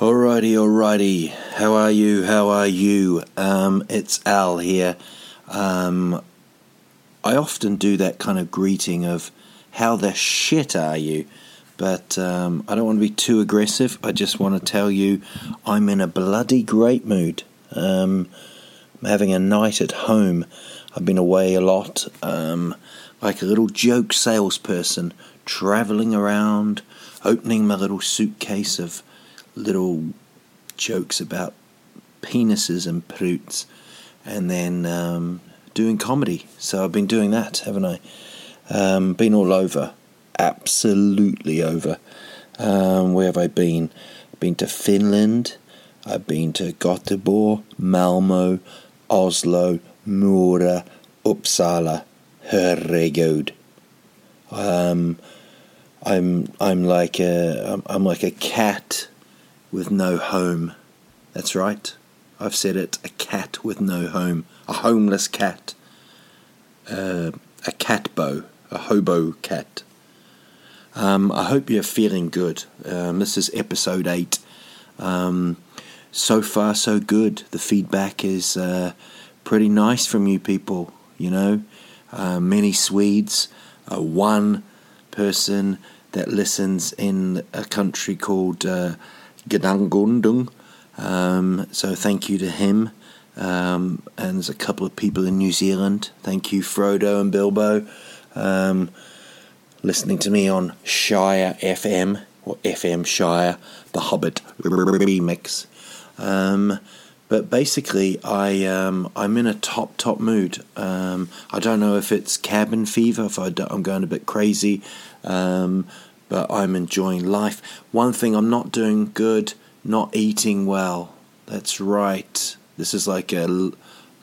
Alrighty, alrighty. How are you? How are you? Um, it's Al here. Um, I often do that kind of greeting of "How the shit are you?" But um, I don't want to be too aggressive. I just want to tell you I'm in a bloody great mood. Um, I'm having a night at home. I've been away a lot, um, like a little joke salesperson, traveling around, opening my little suitcase of little jokes about penises and pruits, and then um, doing comedy. So I've been doing that, haven't I? Um, been all over, absolutely over. Um, where have I been? Been to Finland. I've been to Göteborg, Malmo, Oslo, Mora, Uppsala. Herregud. Um, I'm I'm like a I'm, I'm like a cat with no home. That's right. I've said it. A cat with no home. A homeless cat. Uh, a cat bow. A hobo cat. Um, I hope you're feeling good. Um, this is episode eight. Um, so far, so good. The feedback is uh, pretty nice from you people. You know, uh, many Swedes. Uh, one person that listens in a country called Gedangundung. Um, so thank you to him. Um, and there's a couple of people in New Zealand. Thank you, Frodo and Bilbo, um, listening to me on Shire FM or FM Shire, the Hobbit remix. Um, but basically, I um, I'm in a top top mood. Um, I don't know if it's cabin fever, if I am going a bit crazy, but I'm enjoying life. One thing I'm not doing good, not eating well. That's right. This is like a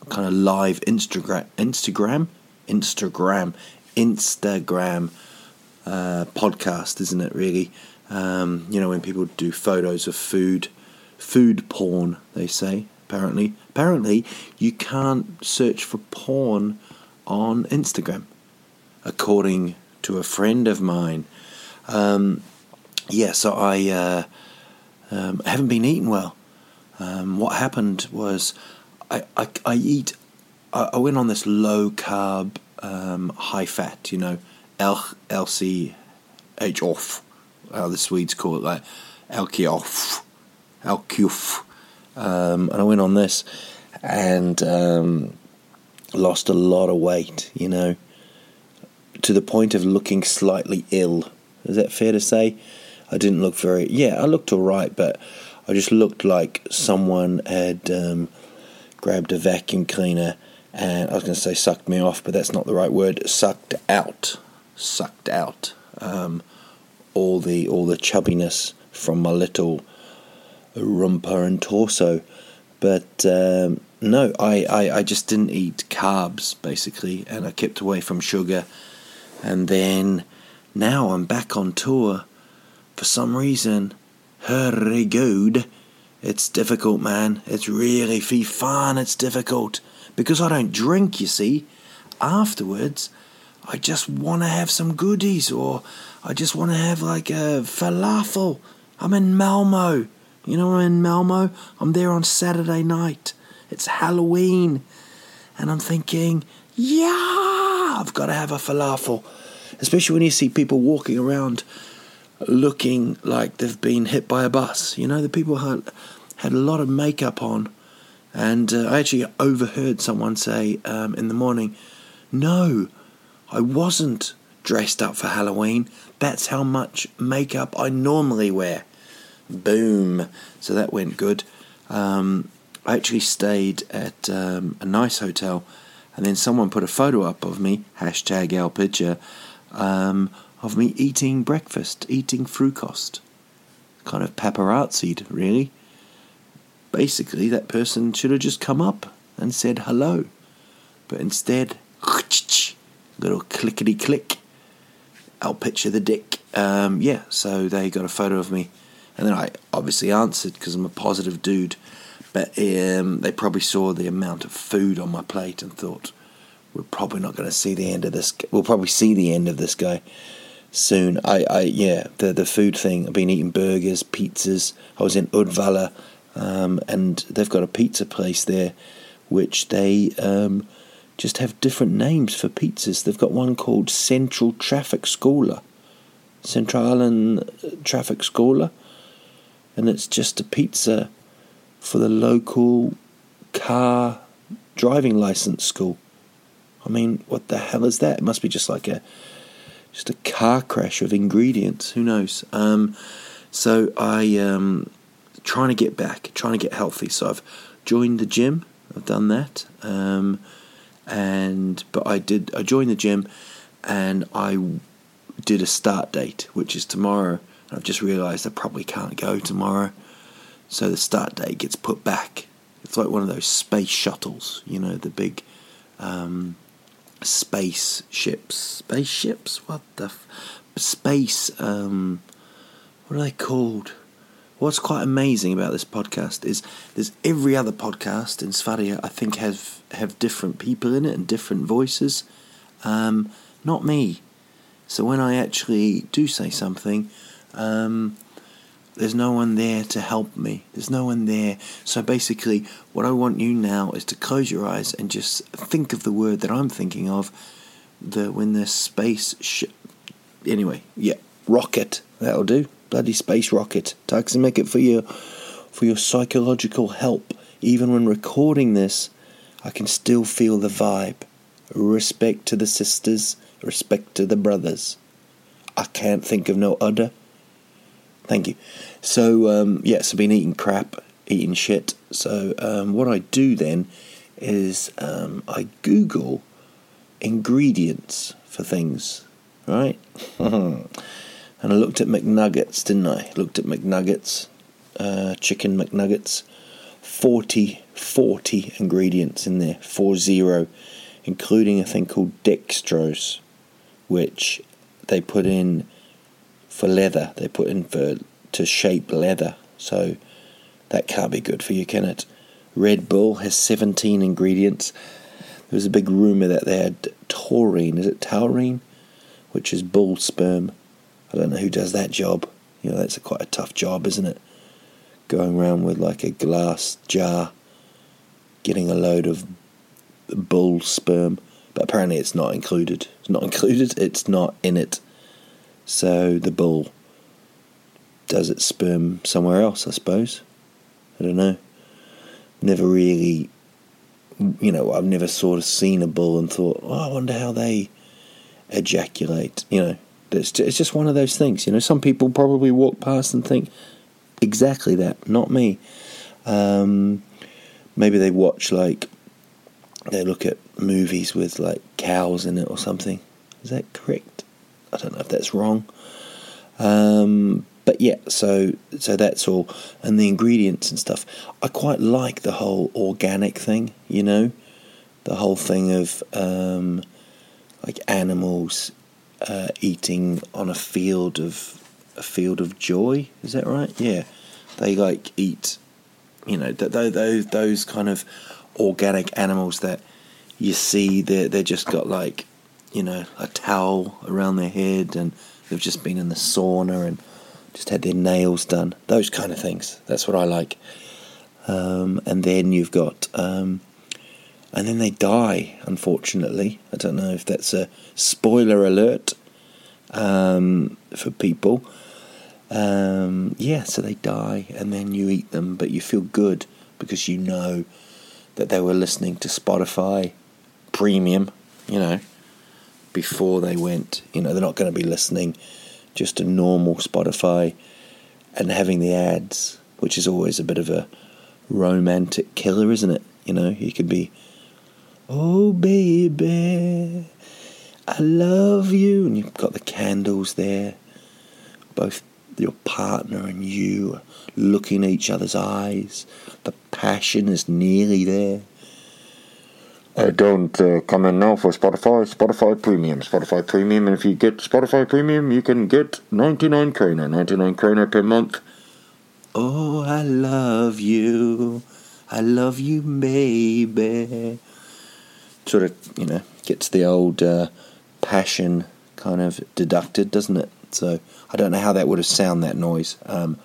kind of live Instagram, Instagram, Instagram, Instagram uh, podcast, isn't it? Really, um, you know, when people do photos of food, food porn, they say. Apparently, apparently, you can't search for porn on Instagram, according to a friend of mine. Um, yeah, so I uh, um, haven't been eating well. Um, what happened was I, I, I eat, I, I, went on this low carb, um, high fat, you know, L, LCH off, how the Swedes call it, like Elkioff, Elkioff. Um, and I went on this and um, lost a lot of weight, you know, to the point of looking slightly ill. Is that fair to say? I didn't look very. Yeah, I looked all right, but I just looked like someone had um, grabbed a vacuum cleaner and I was going to say sucked me off, but that's not the right word. Sucked out, sucked out um, all the all the chubbiness from my little rumpa and torso. But um, no, I, I, I just didn't eat carbs basically, and I kept away from sugar. And then now I'm back on tour. For some reason, herregud, it's difficult, man. It's really fee fun. It's difficult because I don't drink. You see, afterwards, I just want to have some goodies, or I just want to have like a falafel. I'm in Malmo. You know, I'm in Malmo. I'm there on Saturday night. It's Halloween. And I'm thinking, yeah, I've got to have a falafel. Especially when you see people walking around looking like they've been hit by a bus. You know, the people had, had a lot of makeup on. And uh, I actually overheard someone say um, in the morning, no, I wasn't dressed up for Halloween. That's how much makeup I normally wear. Boom. So that went good. Um, I actually stayed at um, a nice hotel, and then someone put a photo up of me, hashtag our picture, um, of me eating breakfast, eating frukost. Kind of paparazzied, really. Basically, that person should have just come up and said hello. But instead, little clickety click. I'll picture the dick. Um, yeah, so they got a photo of me. And then I obviously answered because I'm a positive dude. But um, they probably saw the amount of food on my plate and thought, we're probably not going to see the end of this. We'll probably see the end of this guy soon. I, I, yeah, the the food thing. I've been eating burgers, pizzas. I was in Uddevalla, um, and they've got a pizza place there, which they um, just have different names for pizzas. They've got one called Central Traffic Schooler, Centralen Traffic Schooler, and it's just a pizza for the local car driving license school. I mean, what the hell is that? It must be just like a just a car crash of ingredients. Who knows? Um, so I um, trying to get back, trying to get healthy. So I've joined the gym. I've done that, um, and but I did. I joined the gym, and I did a start date, which is tomorrow. I've just realised I probably can't go tomorrow, so the start date gets put back. It's like one of those space shuttles, you know, the big um, space ships. Spaceships? What the f- space? Um, what are they called? What's quite amazing about this podcast is there's every other podcast in Sverige I think have have different people in it and different voices. Um, not me. So when I actually do say something, um, there's no one there to help me. There's no one there. So basically, what I want you now is to close your eyes and just think of the word that I'm thinking of. The when the space sh- anyway, yeah, rocket. That'll do. Bloody space rocket. Tax and make it for your for your psychological help. Even when recording this, I can still feel the vibe. Respect to the sisters, respect to the brothers. I can't think of no other. Thank you. So, um, yes, I've been eating crap, eating shit. So, um, what I do then is um, I Google ingredients for things, right? and I looked at McNuggets, didn't I? Looked at McNuggets, uh, chicken McNuggets. 40, 40 ingredients in there, 40, including a thing called dextrose, which they put in for leather. They put in for to shape leather. So that can't be good for you, can it? Red Bull has 17 ingredients. There was a big rumour that they had taurine. Is it taurine? Which is bull sperm. I don't know who does that job. You know, that's a quite a tough job, isn't it? Going around with like a glass jar, getting a load of bull sperm. But apparently it's not included. It's not included, it's not in it. So the bull does its sperm somewhere else, I suppose. I don't know. Never really, you know, I've never sort of seen a bull and thought, oh, I wonder how they ejaculate. You know, it's just one of those things. You know, some people probably walk past and think exactly that, not me. Um, maybe they watch like they look at movies with like cows in it or something. Is that correct? I don't know if that's wrong. Um, but yeah, so so that's all, and the ingredients and stuff. I quite like the whole organic thing, you know, the whole thing of um, like animals uh, eating on a field of a field of joy. Is that right? Yeah, they like eat, you know, those those kind of organic animals that you see. They they just got like you know, a towel around their head and they've just been in the sauna and just had their nails done. Those kind of things. That's what I like. Um, and then you've got, um, and then they die, unfortunately. I don't know if that's a spoiler alert um, for people. Um, yeah, so they die and then you eat them, but you feel good because you know that they were listening to Spotify Premium, you know before they went. You know, they're not going to be listening just to normal Spotify and having the ads, which is always a bit of a romantic killer, isn't it? You know, you could be, oh baby, I love you, and you've got the candles there, both your partner and you looking at each other's eyes. The passion is nearly there. I don't uh, come in now for Spotify. Spotify Premium. Spotify Premium. And if you get Spotify Premium, you can get 99 kroner. 99 kroner per month. Oh, I love you. I love you, baby. Sort of, you know, gets the old uh, passion kind of deducted, doesn't it? So I don't know how that would have sound that noise. Um,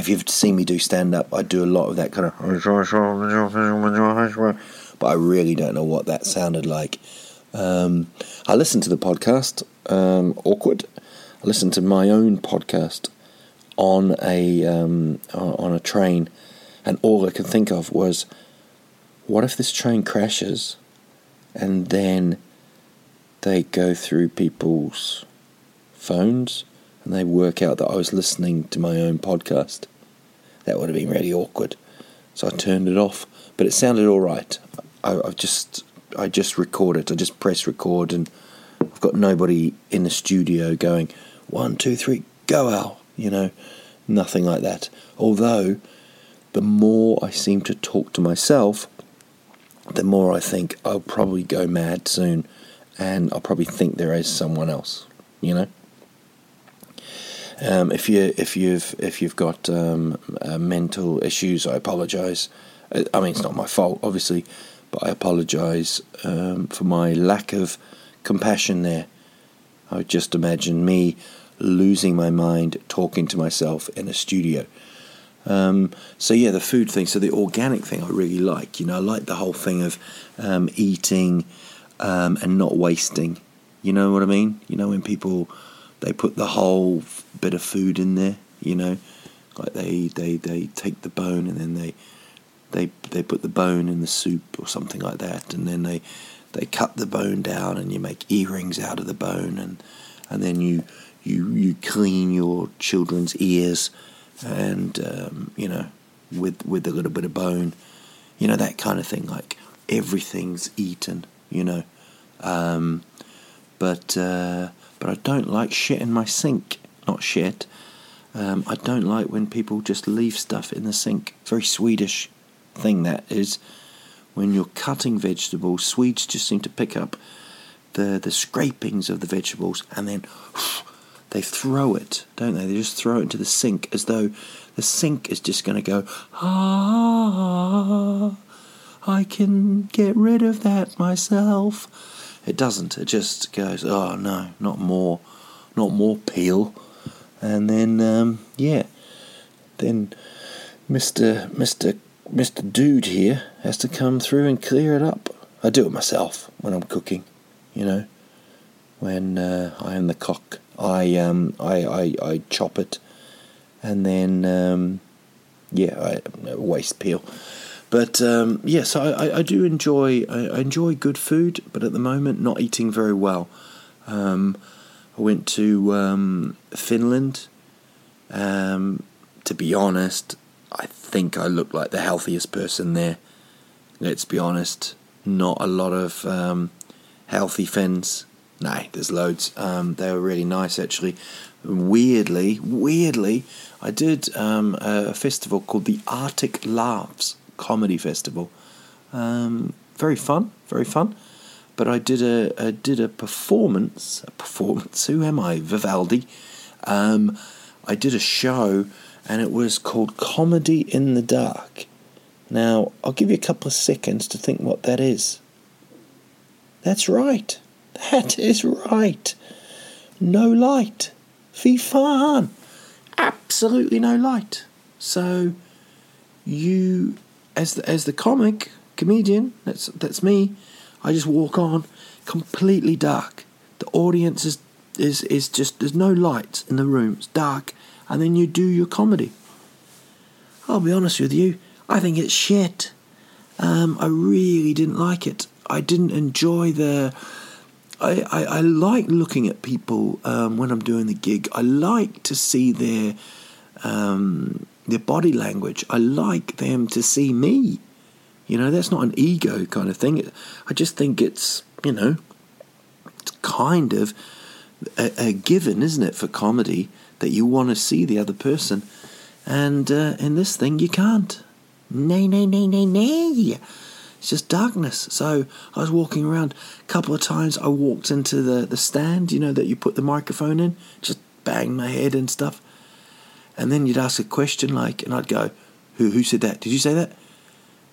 if you've seen me do stand up, I do a lot of that kind of, but I really don't know what that sounded like. Um, I listened to the podcast, um, awkward. I listened to my own podcast on a um, on a train, and all I could think of was, what if this train crashes, and then they go through people's phones and they work out that I was listening to my own podcast. That would have been really awkward. So I turned it off, but it sounded all right. I, have just I just recorded. I just press record, and I've got nobody in the studio going one, two, three, go Al. You know, nothing like that. Although, the more I seem to talk to myself, the more I think I'll probably go mad soon, and I'll probably think there is someone else. You know. Um, if you if you've if you've got um, uh, mental issues, I apologise. Uh, I mean, it's not my fault, obviously, but I apologise um, for my lack of compassion there. I just imagine me losing my mind talking to myself in a studio. Um, so yeah, the food thing. So the organic thing, I really like. You know, I like the whole thing of um, eating um, and not wasting. You know what I mean? You know when people they put the whole bit of food in there, you know, like they, they, they take the bone and then they they they put the bone in the soup or something like that, and then they they cut the bone down and you make earrings out of the bone, and and then you you you clean your children's ears, and um, you know with with a little bit of bone, you know that kind of thing. Like everything's eaten, you know, um, but. Uh, but I don't like shit in my sink. Not shit. Um, I don't like when people just leave stuff in the sink. Very Swedish thing that is. When you're cutting vegetables, Swedes just seem to pick up the the scrapings of the vegetables and then they throw it, don't they? They just throw it into the sink as though the sink is just going to go, ah, I can get rid of that myself. It doesn't. It just goes, oh no, not more, not more peel. And then, um, yeah, then Mr. Mr. Mr. Dude here has to come through and clear it up. I do it myself when I'm cooking, you know. When uh, I am the cock, I um I, I, I chop it, and then um, yeah, I waste peel. But um, yes, I, I, do enjoy I enjoy good food, but at the moment not eating very well. Um, I went to um, Finland. Um, to be honest, I think I look like the healthiest person there. Let's be honest, not a lot of um, healthy Finns. No, there's loads. Um, they were really nice actually. Weirdly, weirdly, I did a festival called the Arctic Laughs comedy festival. Um, very fun, very fun. But I did a, a did a performance. A performance. Who am I? Vivaldi. Um, I did a show, and it was called Comedy in the Dark. Now I'll give you a couple of seconds to think what that is. That's right. That is right. No light. Fee fun. Absolutely no light. So you as the, as the comic comedian, that's that's me. I just walk on, completely dark. The audience is is is just there's no lights in the room. It's dark, and then you do your comedy. I'll be honest with you. I think it's shit. Um, I really didn't like it. I didn't enjoy the. I, I, I like looking at people um, when I'm doing the gig. I like to see their um, their body language. I like them to see me. You know, that's not an ego kind of thing. I just think it's, you know, it's kind of a, a given, isn't it, for comedy that you want to see the other person, and uh, in this thing you can't. Nay, nay, nay, nay, nay. It's just darkness. So I was walking around a couple of times. I walked into the, the stand, you know, that you put the microphone in, just banged my head and stuff. And then you'd ask a question like, and I'd go, "Who who said that? Did you say that?"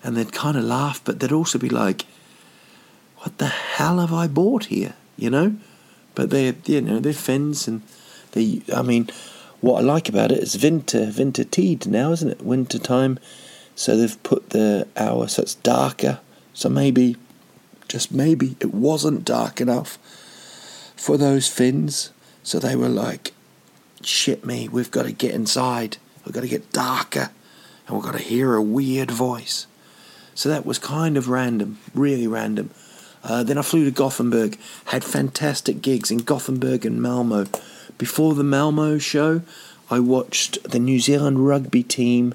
And they'd kind of laugh, but they'd also be like, "What the hell have I bought here?" You know. But they're you know they're Finns and they. I mean, what I like about it is winter winter tid now, isn't it? Winter time. So they've put the hour so it's darker. So maybe, just maybe, it wasn't dark enough for those fins. So they were like, shit me, we've got to get inside. We've got to get darker. And we've got to hear a weird voice. So that was kind of random, really random. Uh, then I flew to Gothenburg, had fantastic gigs in Gothenburg and Malmo. Before the Malmo show, I watched the New Zealand rugby team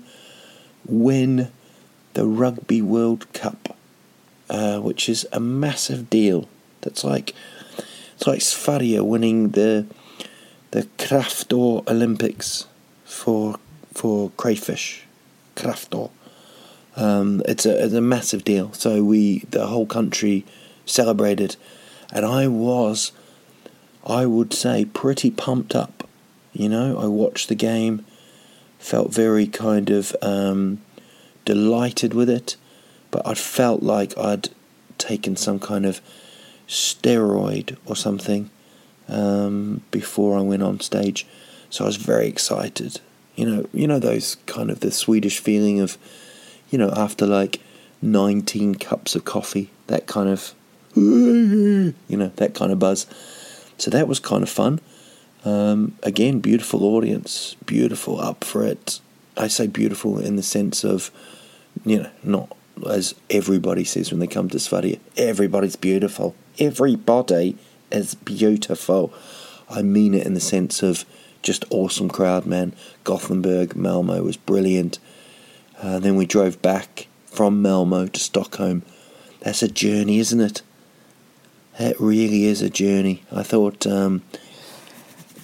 win the Rugby World Cup, uh, which is a massive deal. That's like it's like Sverige winning the the Kraftor Olympics for for crayfish, Kraftor. Um, it's a it's a massive deal. So we the whole country celebrated, and I was, I would say, pretty pumped up. You know, I watched the game felt very kind of um, delighted with it, but I felt like I'd taken some kind of steroid or something um, before I went on stage. So I was very excited. You know, you know those kind of the Swedish feeling of, you know, after like 19 cups of coffee, that kind of, you know, that kind of buzz. So that was kind of fun. Um, again, beautiful audience, beautiful, up for it. I say beautiful in the sense of, you know, not as everybody says when they come to Sverige. Everybody's beautiful. Everybody is beautiful. I mean it in the sense of just awesome crowd, man. Gothenburg, Malmo was brilliant. Uh, then we drove back from Malmo to Stockholm. That's a journey, isn't it? It really is a journey. I thought um,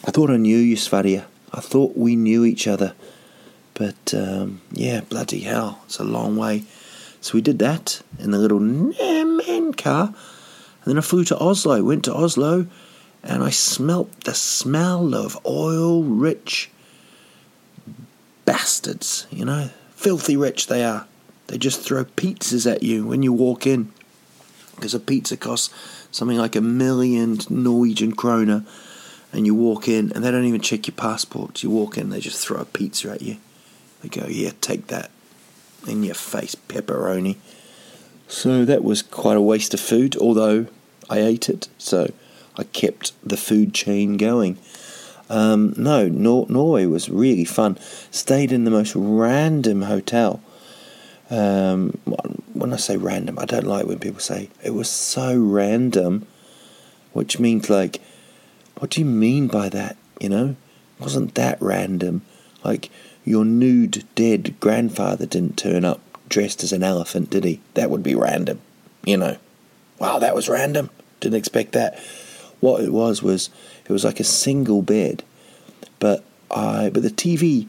I thought I knew you, Sverige. I thought we knew each other. But um, yeah, bloody hell, it's a long way. So we did that in the little man car. Then I flew to Oslo, went to Oslo, and I smelt the smell of oil rich bastards, you know, filthy rich they are. They just throw pizzas at you when you walk in. Because a pizza costs something like a million Norwegian kroner and you walk in and they don't even check your passport. You walk in, they just throw a pizza at you. They go, yeah, take that. In your face, pepperoni. So that was quite a waste of food, although I ate it. So I kept the food chain going. Um, no, Nor- Norway was really fun. Stayed in the most random hotel. Um, when I say random, I don't like when people say it was so random, which means like what do you mean by that? You know, it wasn't that random. Like, your nude dead grandfather didn't turn up dressed as an elephant, did he? That would be random, you know. Wow, that was random. Didn't expect that. What it was was it was like a single bed, but I but the TV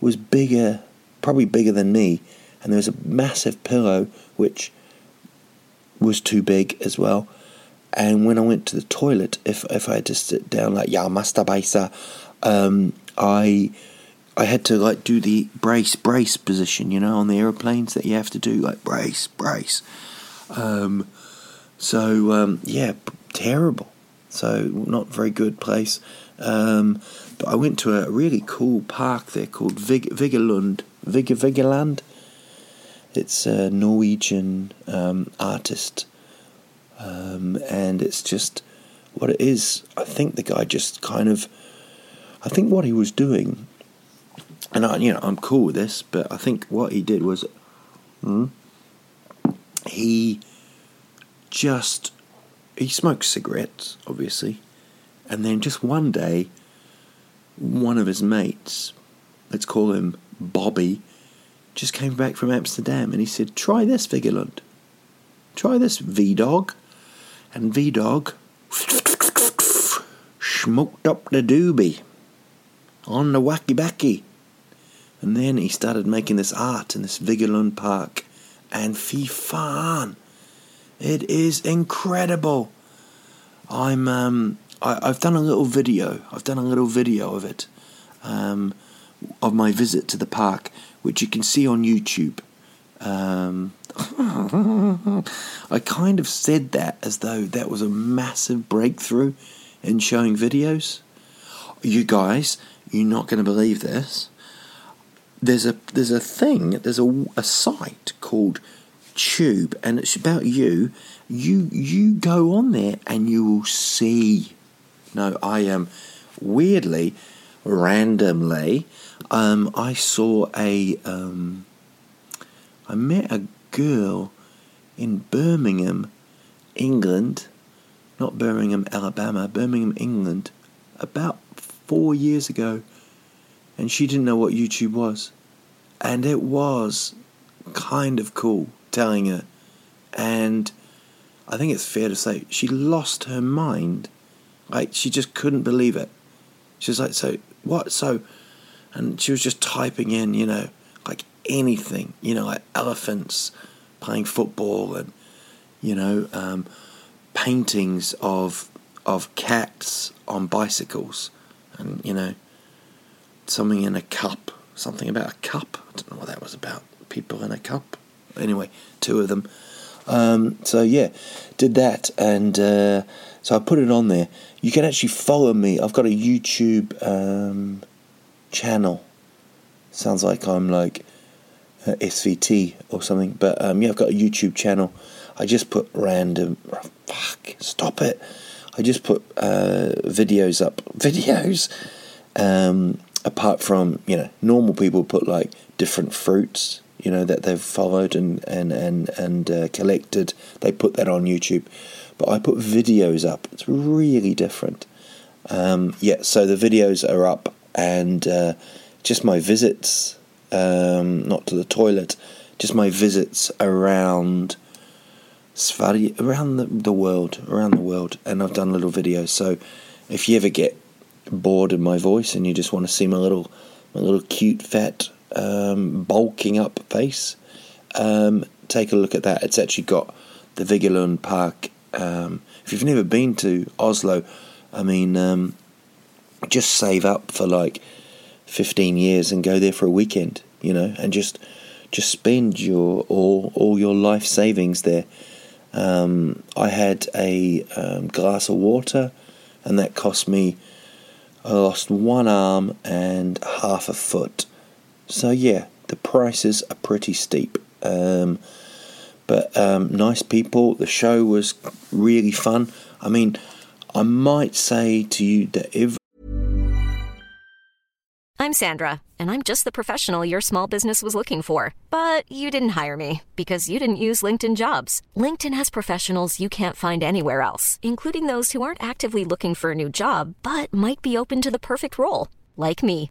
was bigger, probably bigger than me, and there was a massive pillow which was too big as well. And when I went to the toilet, if if I had to sit down like yeah, masturbator, um, I I had to like do the brace brace position, you know, on the aeroplanes that you have to do like brace brace. Um, so um, yeah, terrible. So not very good place. Um, but I went to a really cool park there called Vig- Vigeland, Vig- Vigeland. It's a Norwegian um, artist um, and it's just what it is. I think the guy just kind of, I think what he was doing, and I, you know, I'm cool with this, but I think what he did was, hmm, he just he smoked cigarettes, obviously, and then just one day, one of his mates, let's call him Bobby, just came back from Amsterdam, and he said, "Try this, Vigeland. Try this, V Dog." and V Dog smoked up the doobie on the wacky backy. And then he started making this art in this Vigeland Park. And fy fan, it is incredible. I'm um, I, have done a little video. I've done a little video of it, um, of my visit to the park, which you can see on YouTube. Um, I kind of said that as though that was a massive breakthrough in showing videos. You guys, you're not going to believe this. There's a there's a thing. There's a, a site called Tube, and it's about you. You you go on there and you will see. No, I am um, weirdly, randomly. Um, I saw a. Um, I met a girl in Birmingham, England, not Birmingham, Alabama, Birmingham, England, about four years ago, and she didn't know what YouTube was. And it was kind of cool telling her. And I think it's fair to say she lost her mind. Like, she just couldn't believe it. She was like, So, what? So, and she was just typing in, you know, like anything, you know, like elephants playing football and, you know, um, paintings of of cats on bicycles and, you know, something in a cup, something about a cup. I don't know what that was about. People in a cup. Anyway, two of them. Um, so yeah, did that, and uh, so I put it on there. You can actually follow me. I've got a YouTube um, channel. Sounds like I'm like uh, SVT or something. But um, yeah, I've got a YouTube channel. I just put random. Fuck, stop it. I just put uh, videos up. Videos. Um, apart from you know, normal people put like different fruits. You know that they've followed and and and and uh, collected. They put that on YouTube. But I put videos up. It's really different. Um, yeah, so the videos are up and uh, just my visits um, not to the toilet, just my visits around Svari, around the, the world, around the world, and I've done little videos. So if you ever get bored of my voice and you just want to see my little, my little cute, fat, um, bulking up face, um, take a look at that. It's actually got the Vigeland Park. Um, if you've never been to Oslo, I mean, um, just save up for like 15 years and go there for a weekend, you know, and just just spend your all all your life savings there. Um, I had a um, glass of water, and that cost me. I lost one arm and half a foot. So yeah, the prices are pretty steep. Um, but um, nice people. The show was really fun. I mean, I might say to you that every I'm Sandra, and I'm just the professional your small business was looking for. But you didn't hire me because you didn't use LinkedIn jobs. LinkedIn has professionals you can't find anywhere else, including those who aren't actively looking for a new job but might be open to the perfect role, like me.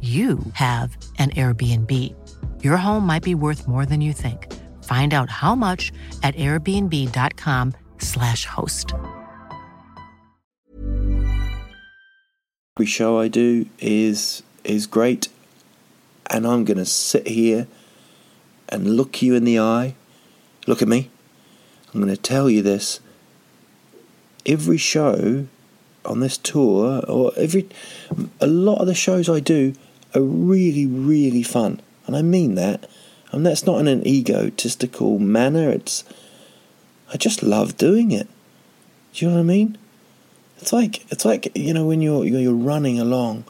you have an Airbnb. Your home might be worth more than you think. Find out how much at airbnb.com/slash host. Every show I do is is great, and I'm gonna sit here and look you in the eye. Look at me. I'm gonna tell you this. Every show on this tour, or every a lot of the shows I do are really, really fun. And I mean that. And that's not in an egotistical manner. It's I just love doing it. Do you know what I mean? It's like it's like you know when you're you're running along,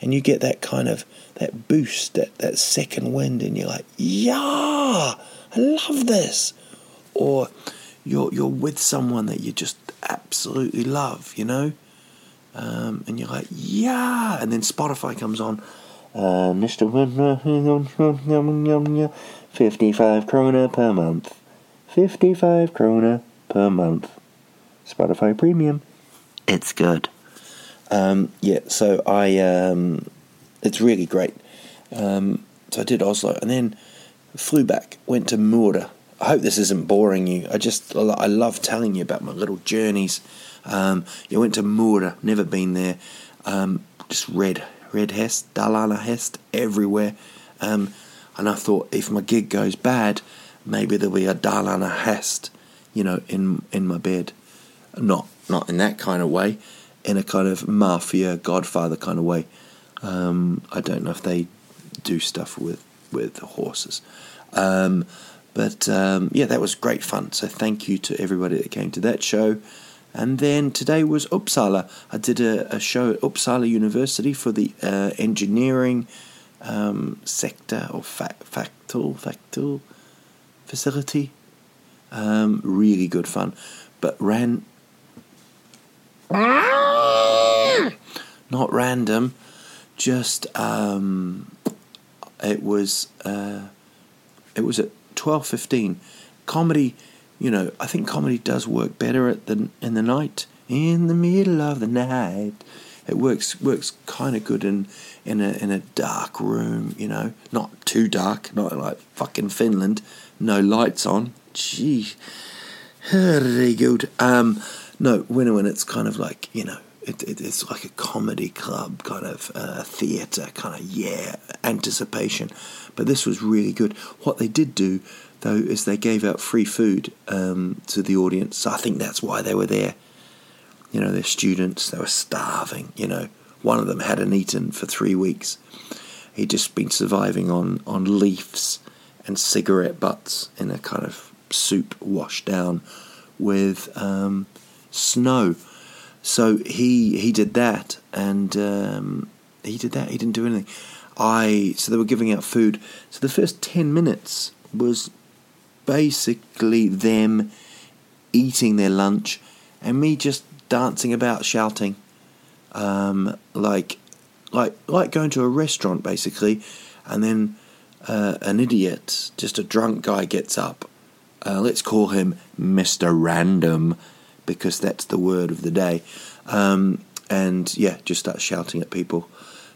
and you get that kind of that boost, that that second wind, and you're like, yeah, I love this. Or you're you're with someone that you just absolutely love, you know, um, and you're like, yeah, and then Spotify comes on. Uh, Mr. 55 krona per month. 55 krona per month. Spotify Premium. It's good. Um, yeah, so I, um, it's really great. Um, so I did Oslo and then flew back, went to Mura. I hope this isn't boring you. I just, I love telling you about my little journeys. Um, you went to Mura, never been there. Um, just red, red hest, Dalana hest everywhere. Um, and I thought if my gig goes bad, maybe there'll be a Dalana hest, you know, in in my bed. Not not in that kind of way, in a kind of mafia Godfather kind of way. Um, I don't know if they do stuff with with horses, um, but um, yeah, that was great fun. So thank you to everybody that came to that show. And then today was Uppsala. I did a, a show at Uppsala University for the uh, engineering um, sector or fa- factal factal facility. Um, really good fun, but ran not random, just um, it was uh, it was at twelve fifteen. Comedy, you know, I think comedy does work better at the in the night, in the middle of the night. It works works kind of good in in a in a dark room, you know, not too dark, not like fucking Finland, no lights on. Gee, very good. Um, no, when when it's kind of like you know, it, it, it's like a comedy club kind of uh, theatre kind of yeah anticipation. But this was really good. What they did do though is they gave out free food um, to the audience. So I think that's why they were there. You know, they're students. They were starving. You know, one of them hadn't eaten for three weeks. He'd just been surviving on on leaves and cigarette butts in a kind of soup washed down with um, snow. So he he did that, and um, he did that. He didn't do anything. I so they were giving out food. So the first ten minutes was basically them eating their lunch, and me just dancing about, shouting, um, like like like going to a restaurant basically, and then uh, an idiot, just a drunk guy, gets up. Uh, let's call him Mister Random because that's the word of the day. Um, and yeah, just start shouting at people.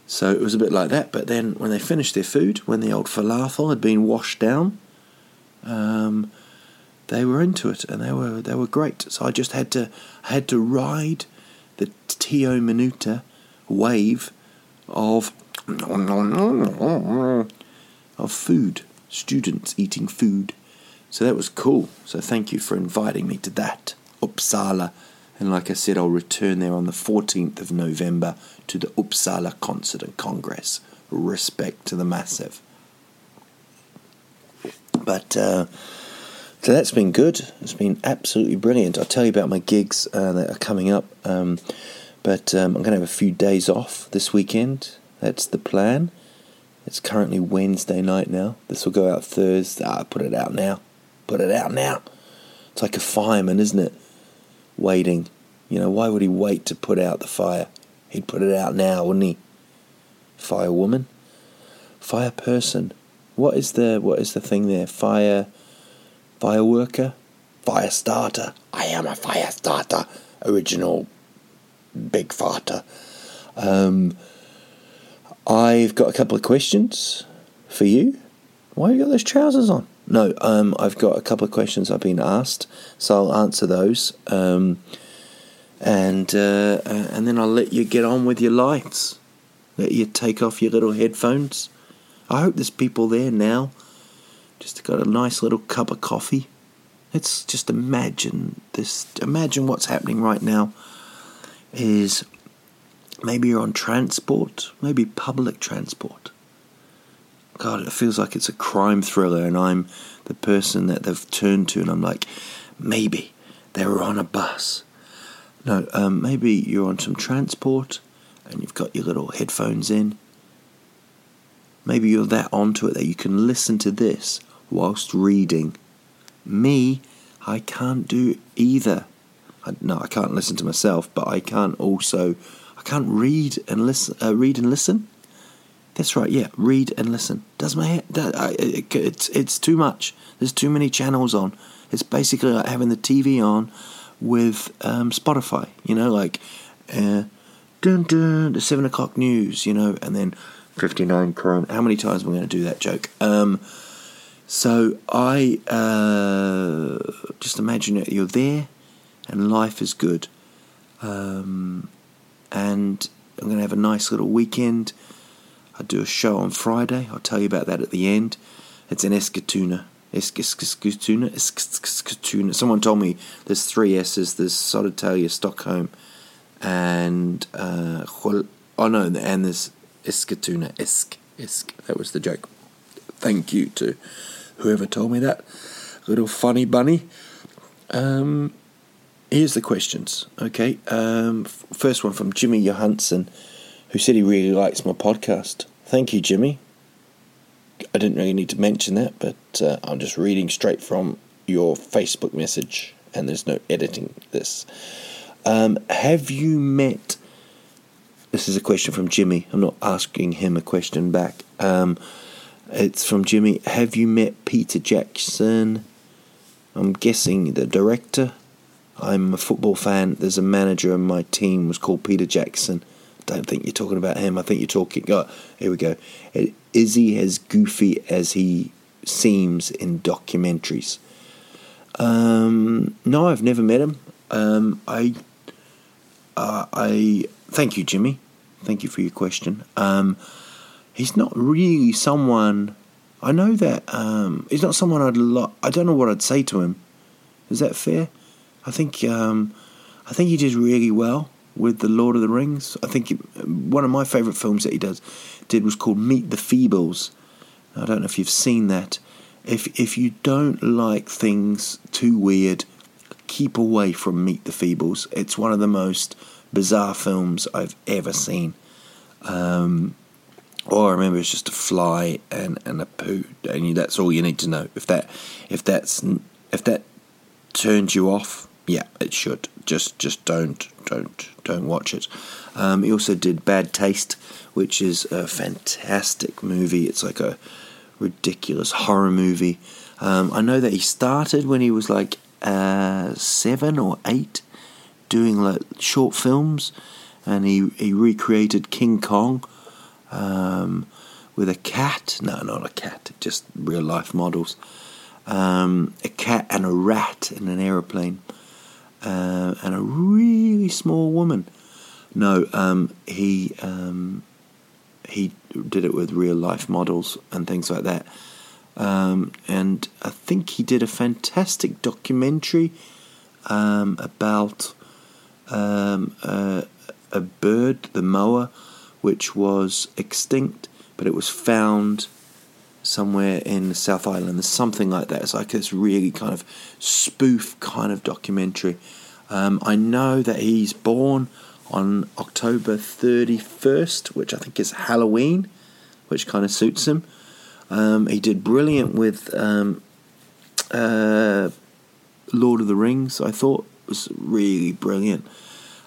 So it was a bit like that. But then when they finished their food, when the old falafel had been washed down, um, they were into it and they were they were great. So I just had to had to ride the Tio Minuta wave of of food, students eating food. So that was cool. So thank you for inviting me to that. Uppsala. And like I said, I'll return there on the 14th of November to the Uppsala Concert and Congress. Respect to the massive. But uh, so that's been good. It's been absolutely brilliant. I'll tell you about my gigs uh, that are coming up. Um, but um, I'm going to have a few days off this weekend. That's the plan. It's currently Wednesday night now. This will go out Thursday. Ah, put it out now. Put it out now. It's like a fireman, isn't it? waiting. You know, why would he wait to put out the fire? He'd put it out now, wouldn't he? Fire woman? Fire person. What is the what is the thing there? Fire fire worker? Fire starter. I am a fire starter. Original big farter. Um, I've got a couple of questions for you. Why have you got those trousers on? No, um, I've got a couple of questions I've been asked, so I'll answer those, um, and uh, and then I'll let you get on with your lights. Let you take off your little headphones. I hope there's people there now. Just got a nice little cup of coffee. Let's just imagine this. Imagine what's happening right now. Is maybe you're on transport, maybe public transport God, it feels like it's a crime thriller, and I'm the person that they've turned to, and I'm like, maybe they were on a bus. No, um, maybe you're on some transport and you've got your little headphones in. Maybe you're that onto it that you can listen to this whilst reading. Me, I can't do either. I, no, I can't listen to myself, but I can't also I can't read and listen. Uh, read and listen. That's right. Yeah, read and listen. Does my head? That, I, it, it's it's too much. There's too many channels on. It's basically like having the TV on with um, Spotify. You know, like uh, dun dun the seven o'clock news. You know, and then fifty nine krone. How many times am I going to do that joke? Um, so I uh, just imagine that you're there, and life is good. Um, and I'm going to have a nice little weekend. I do a show on Friday. I'll tell you about that at the end. It's in Eskatuna. Eskatuna? Eskatuna. Someone told me there's three S's. There's Södertälje, Stockholm, and uh, oh no, and there's Eskatuna. Esk, Esk. That was the joke. Thank you to whoever told me that. Little funny bunny. Um, here's the questions. Okay. Um, first one from Jimmy Johansson who said he really likes my podcast. Thank you, Jimmy. I didn't really need to mention that, but uh, I'm just reading straight from your Facebook message, and there's no editing this. Um, have you met? This is a question from Jimmy. I'm not asking him a question back. Um, it's from Jimmy. Have you met Peter Jackson? I'm guessing the director. I'm a football fan. There's a manager in my team was called Peter Jackson don't think you're talking about him. I think you're talking. Oh, here we go. Is he as goofy as he seems in documentaries? Um, no, I've never met him. Um, I, uh, I thank you, Jimmy. Thank you for your question. Um, he's not really someone. I know that um, he's not someone I'd. Lo- I don't know what I'd say to him. Is that fair? I think. Um, I think he did really well with the Lord of the Rings. I think one of my favourite films that he does did was called Meet the Feebles. I don't know if you've seen that. If if you don't like things too weird, keep away from Meet the Feebles. It's one of the most bizarre films I've ever seen. Um, all I remember is just a fly and, and a poo, and that's all you need to know. If that if that's if that turns you off, yeah, it should. Just just don't don't don't watch it. Um, he also did Bad Taste, which is a fantastic movie. It's like a ridiculous horror movie. Um, I know that he started when he was like uh, seven or eight, doing like short films, and he he recreated King Kong um, with a cat. No, not a cat, just real life models. Um, a cat and a rat in an aeroplane uh, and a really small woman. No, um, he um, he did it with real life models and things like that. Um, and I think he did a fantastic documentary um, about um, a, bird, the moa, which was extinct, but it was found somewhere in South Island. There's something like that. It's like this really kind of spoof kind of documentary. Um, I know that he's born on October 31st, which I think is Halloween, which kind of suits him. Um, he did brilliant with um, uh, Lord of the Rings. I thought was really brilliant.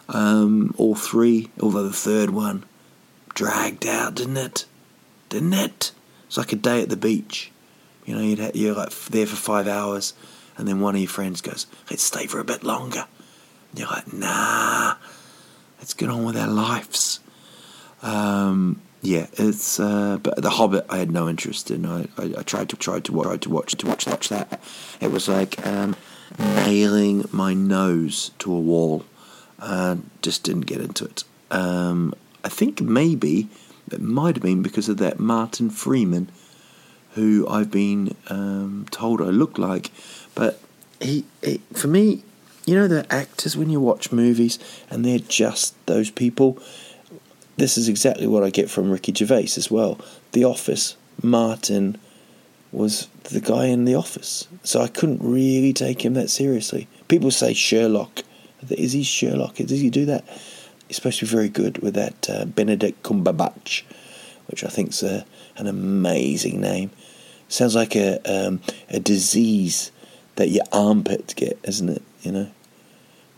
Um, all three, although the third one dragged out, didn't it? Didn't it? It's like a day at the beach. You know, you'd you're like there for five hours, and then one of your friends goes, "Let's stay for a bit longer." And you're like, "Nah, let's get on with our lives." Um, yeah, it's uh, but The Hobbit I had no interest in. I, I, I tried to tried to watch tried to watch to watch watch that. It was like um, nailing my nose to a wall. Uh, just didn't get into it. Um, I think maybe it might have been because of that Martin Freeman, who I've been um, told I look like. But he, he, for me, you know, the actors when you watch movies and they're just those people. This is exactly what I get from Ricky Gervais as well. The Office, Martin was the guy in The Office, so I couldn't really take him that seriously. People say Sherlock, Is he Sherlock? Does he do that? He's supposed to be very good with that uh, Benedict Cumberbatch, which I think's a, an amazing name. Sounds like a um, a disease that your armpits get, isn't it? You know,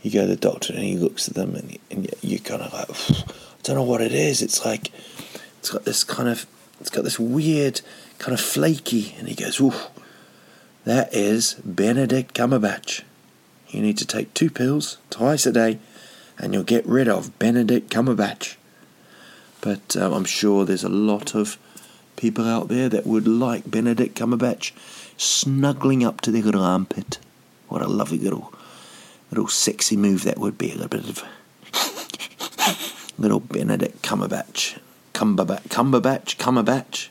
you go to the doctor and he looks at them and, and you, are kind of like, I don't know what it is. It's like it's got this kind of it's got this weird kind of flaky, and he goes, "Ooh, that is Benedict Cumberbatch. You need to take two pills twice a day, and you'll get rid of Benedict Cumberbatch." But um, I'm sure there's a lot of people out there that would like Benedict Cumberbatch snuggling up to their little armpit. What a lovely little, little sexy move that would be. A little bit of little Benedict Cumberbatch, Cumberbatch, Cumberbatch, Cumberbatch,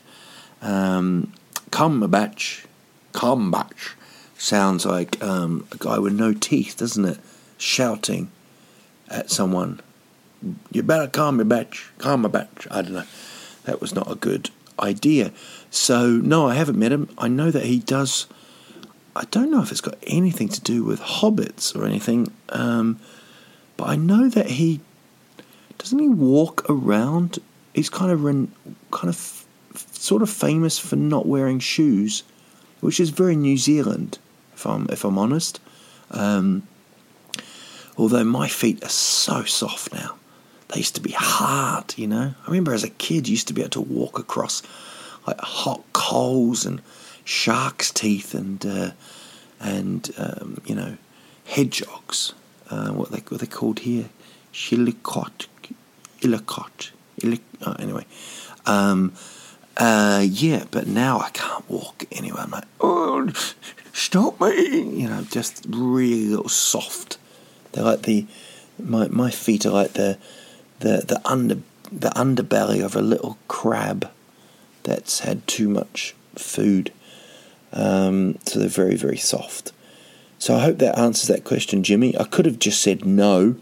um, Cumberbatch, Cumberbatch. Sounds like um, a guy with no teeth, doesn't it? Shouting at someone. You better Cumberbatch, Cumberbatch. I don't know. That was not a good idea. So, no, I haven't met him. I know that he does. I don't know if it's got anything to do with hobbits or anything, um, but I know that he doesn't he walk around. He's kind of kind of sort of famous for not wearing shoes, which is very New Zealand, if I'm if I'm honest. Um, although my feet are so soft now. They used to be hard, you know. I remember as a kid, you used to be able to walk across like hot coals and shark's teeth and uh, and um, you know hedgehogs. Uh, what they what they called here, shillicot, illicot. Illic- oh, anyway, um, uh, yeah. But now I can't walk anywhere. I'm like, oh, stop me! You know, just really little soft. They're like the my my feet are like the the the under the underbelly of a little crab that's had too much food. Um, so they're very very soft. So I hope that answers that question, Jimmy. I could have just said no,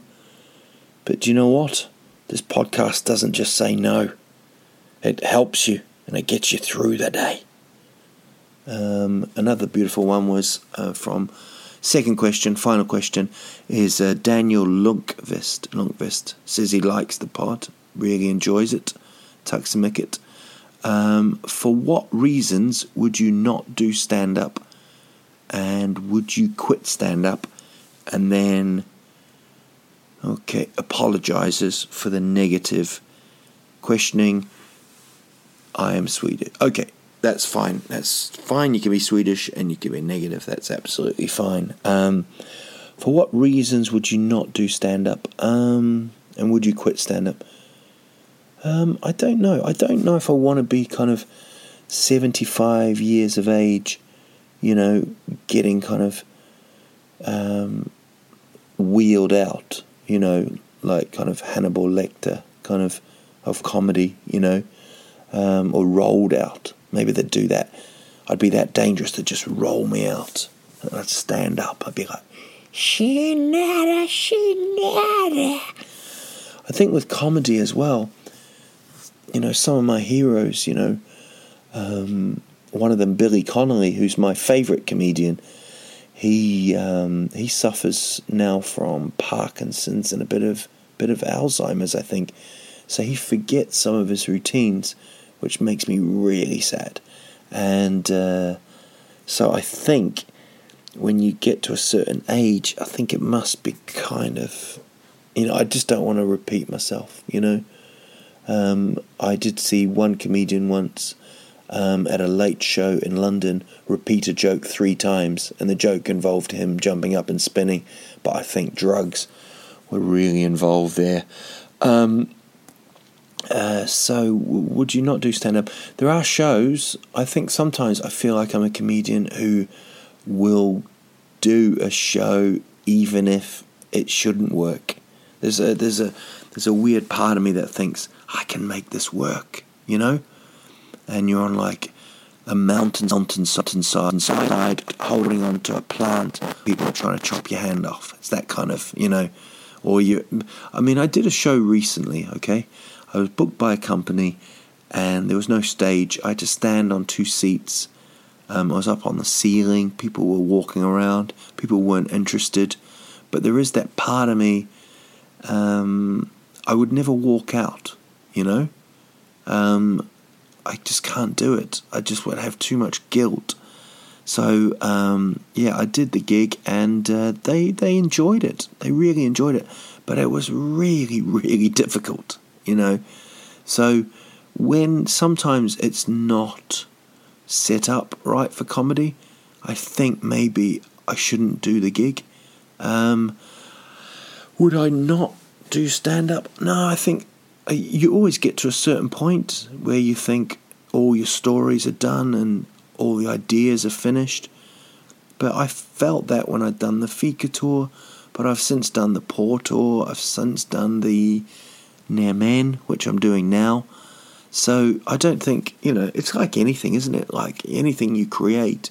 but do you know what? This podcast doesn't just say no. It helps you and it gets you through the day. Um, another beautiful one was uh, from Second question, final question, is uh, Daniel Lunkvist. Lunkvist says he likes the pod, really enjoys it. Tuxamicket. Um, for what reasons would you not do stand up? And would you quit stand up and then, okay, apologizes for the negative questioning? I am Swedish. Okay, that's fine. That's fine. You can be Swedish and you can be negative. That's absolutely fine. Um, for what reasons would you not do stand up? Um, and would you quit stand up? Um, I don't know. I don't know if I want to be kind of 75 years of age, you know, getting kind of um, wheeled out, you know, like kind of Hannibal Lecter kind of of comedy, you know, um, or rolled out. Maybe they'd do that. I'd be that dangerous to just roll me out. And I'd stand up. I'd be like, Shinada, Shinada. I think with comedy as well, you know, some of my heroes, you know, um, one of them, Billy Connolly, who's my favourite comedian, he um, he suffers now from Parkinson's and a bit of bit of Alzheimer's, I think. So he forgets some of his routines which makes me really sad. And uh, so I think when you get to a certain age, I think it must be kind of, you know, I just don't want to repeat myself, you know. Um, I did see one comedian once um, at a late show in London repeat a joke three times, and the joke involved him jumping up and spinning, but I think drugs were really involved there. Um, uh, so, would you not do stand up? There are shows. I think sometimes I feel like I'm a comedian who will do a show even if it shouldn't work. There's a there's a there's a weird part of me that thinks I can make this work, you know. And you're on like a mountain, mountain, mountain side, side, holding on to a plant. People are trying to chop your hand off. It's that kind of, you know. Or you, I mean, I did a show recently, okay, I was booked by a company and there was no stage. I had to stand on two seats. Um, I was up on the ceiling. People were walking around. People weren't interested. but there is that part of me. Um, I would never walk out, you know. Um, I just can't do it. I just would have too much guilt. So um, yeah, I did the gig, and uh, they they enjoyed it. They really enjoyed it, but it was really really difficult, you know. So when sometimes it's not set up right for comedy, I think maybe I shouldn't do the gig. Um, would I not do stand up? No, I think uh, you always get to a certain point where you think all your stories are done and all the ideas are finished. But I felt that when I'd done the Fika tour, but I've since done the Poor tour, I've since done the Nemen, which I'm doing now. So I don't think you know. It's like anything, isn't it? Like anything you create,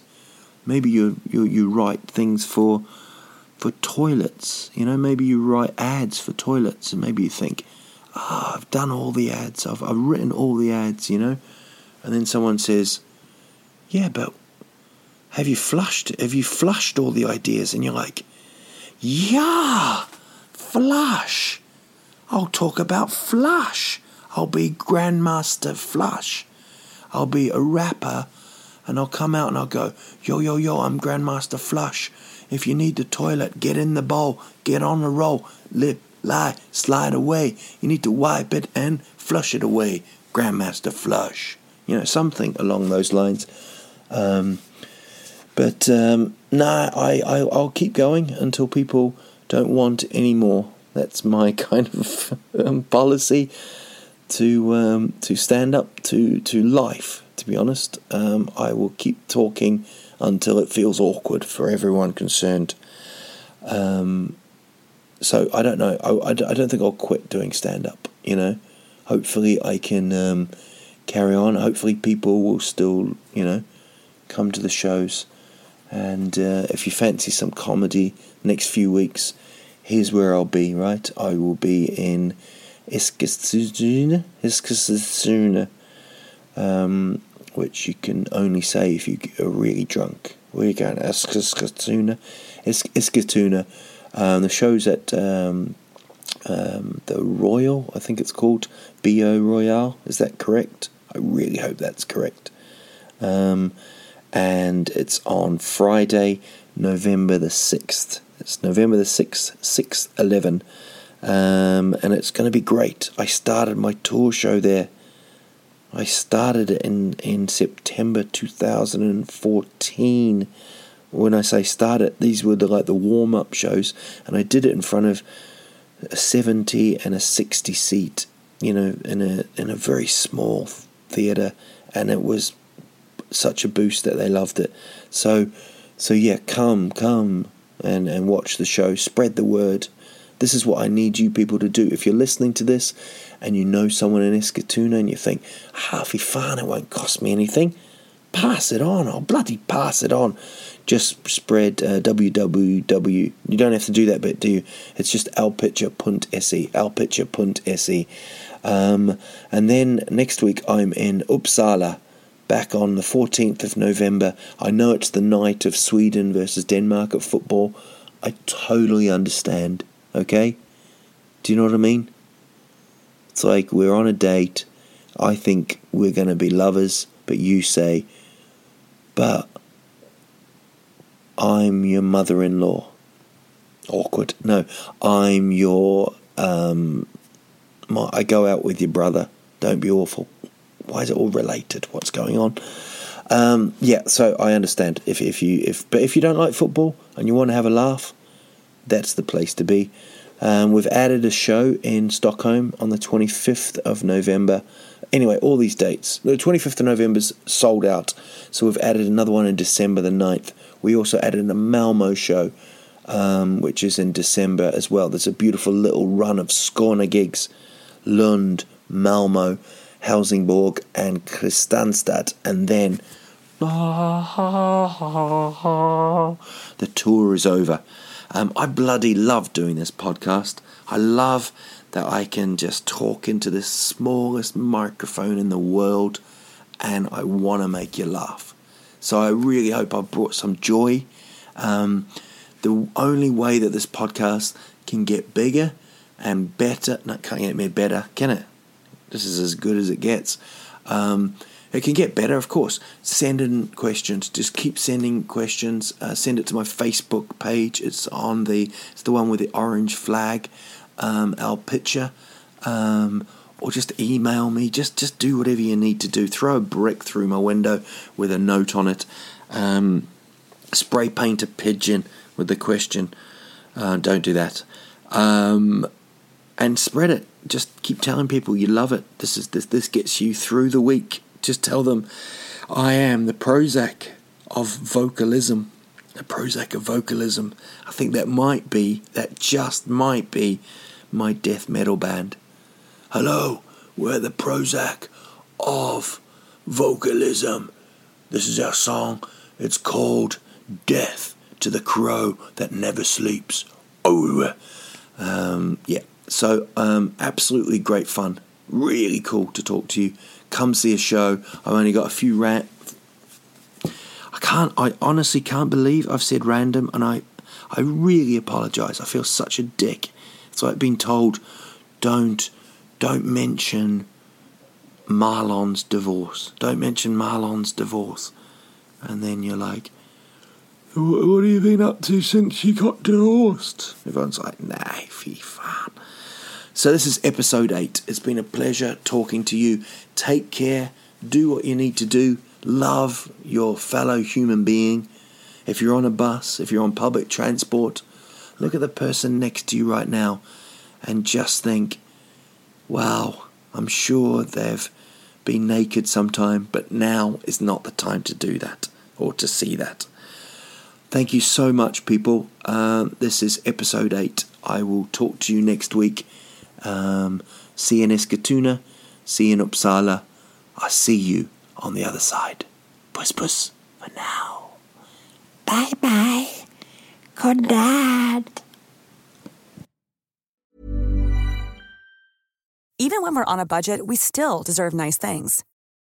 maybe you you you write things for for toilets. You know, maybe you write ads for toilets, and maybe you think, ah, oh, I've done all the ads. I've I've written all the ads. You know, and then someone says, yeah, but have you flushed? Have you flushed all the ideas? And you're like, yeah, flush. I'll talk about flush. I'll be Grandmaster Flush. I'll be a rapper and I'll come out and I'll go, yo, yo, yo, I'm Grandmaster Flush. If you need the toilet, get in the bowl, get on the roll, lip, lie, slide away. You need to wipe it and flush it away. Grandmaster Flush. You know, something along those lines. Um, but um, nah, I, I I'll keep going until people don't want any more. That's my kind of um, policy to um, to stand up to to life. To be honest, um, I will keep talking until it feels awkward for everyone concerned. Um, so I don't know. I, I, don't think I'll quit doing stand up. You know, hopefully I can um, carry on. Hopefully people will still you know come to the shows. And uh, if you fancy some comedy next few weeks, here's where I'll be, right? I will be in Eskilstuna, um, which you can only say if you are really drunk. Where are you going? Eskilstuna, Eskilstuna. Um, the show's at um, um, the Royal, I think it's called Bo Royale. Is that correct? I really hope that's correct. Um, and it's on Friday, November the 6th. It's November the 6th, 6 11. Um, and it's going to be great. I started my tour show there. I started it in, in September 2014. When I say started, these were the, like the warm up shows, and I did it in front of a 70 and a 60 seat, you know, in a in a very small theatre, and it was such a boost that they loved it. So, so yeah, come, come and, and watch the show. Spread the word. This is what I need you people to do. If you're listening to this and you know someone in Eskilstuna and you think, half ah, fine, it won't cost me anything, pass it on. I'll bloody pass it on. Just spread uh, www. You don't have to do that bit, do you? It's just alpitcher.se, alpitcher.se. Um, and then next week I'm in Uppsala back on the 14th of November. I know it's the night of Sweden versus Denmark at football. I totally understand, okay? Do you know what I mean? It's like we're on a date. I think we're going to be lovers, but you say, but I'm your mother in law. Awkward. No, I'm your. Um, my, I go out with your brother. Don't be awful why is it all related? What's going on? Um, yeah, so I understand if if you if but if you don't like football and you want to have a laugh, that's the place to be. Um, we've added a show in Stockholm on the 25th of November. Anyway, all these dates. The 25th of November's sold out, so we've added another one in December the 9th. We also added a Malmo show, um, which is in December as well. There's a beautiful little run of Skåne gigs, Lund, Malmo, Helsingborg and Kristianstad, and then the tour is over. Um, I bloody love doing this podcast. I love that I can just talk into the smallest microphone in the world and I want to make you laugh. So I really hope I've brought some joy. Um, the only way that this podcast can get bigger and better. No, can't get me better, can it? This is as good as it gets. Um, it can get better, of course. Send in questions. Just keep sending questions. Uh, send it to my Facebook page. It's on the. It's the one with the orange flag, um, our picture. Um, or just email me. Just just do whatever you need to do. Throw a brick through my window with a note on it. Um, spray paint a pigeon with the question. Uh, don't do that. Um, and spread it. Just keep telling people you love it. This is this this gets you through the week. Just tell them, I am the Prozac of vocalism. The Prozac of vocalism. I think that might be, that just might be, my death metal band. Hello, we're the Prozac of vocalism. This is our song. It's called Death to the Crow That Never Sleeps. Oh, um, yeah. So, um, absolutely great fun. Really cool to talk to you. Come see a show. I've only got a few rant. I can't. I honestly can't believe I've said random, and I, I really apologise. I feel such a dick. It's like being told, don't, don't mention Marlon's divorce. Don't mention Marlon's divorce, and then you're like, what have you been up to since you got divorced? Everyone's like, nah, fee fan. So this is episode eight. It's been a pleasure talking to you. Take care. Do what you need to do. Love your fellow human being. If you're on a bus, if you're on public transport, look at the person next to you right now and just think, wow, I'm sure they've been naked sometime, but now is not the time to do that or to see that. Thank you so much, people. Uh, this is episode 8. I will talk to you next week. Um, see you in Eskatuna. See you in Uppsala. I see you on the other side. Puss puss for now. Bye bye. Good night. Even when we're on a budget, we still deserve nice things.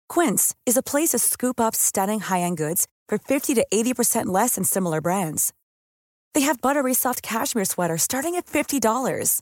Quince is a place to scoop up stunning high end goods for 50 to 80% less than similar brands. They have buttery soft cashmere sweaters starting at $50,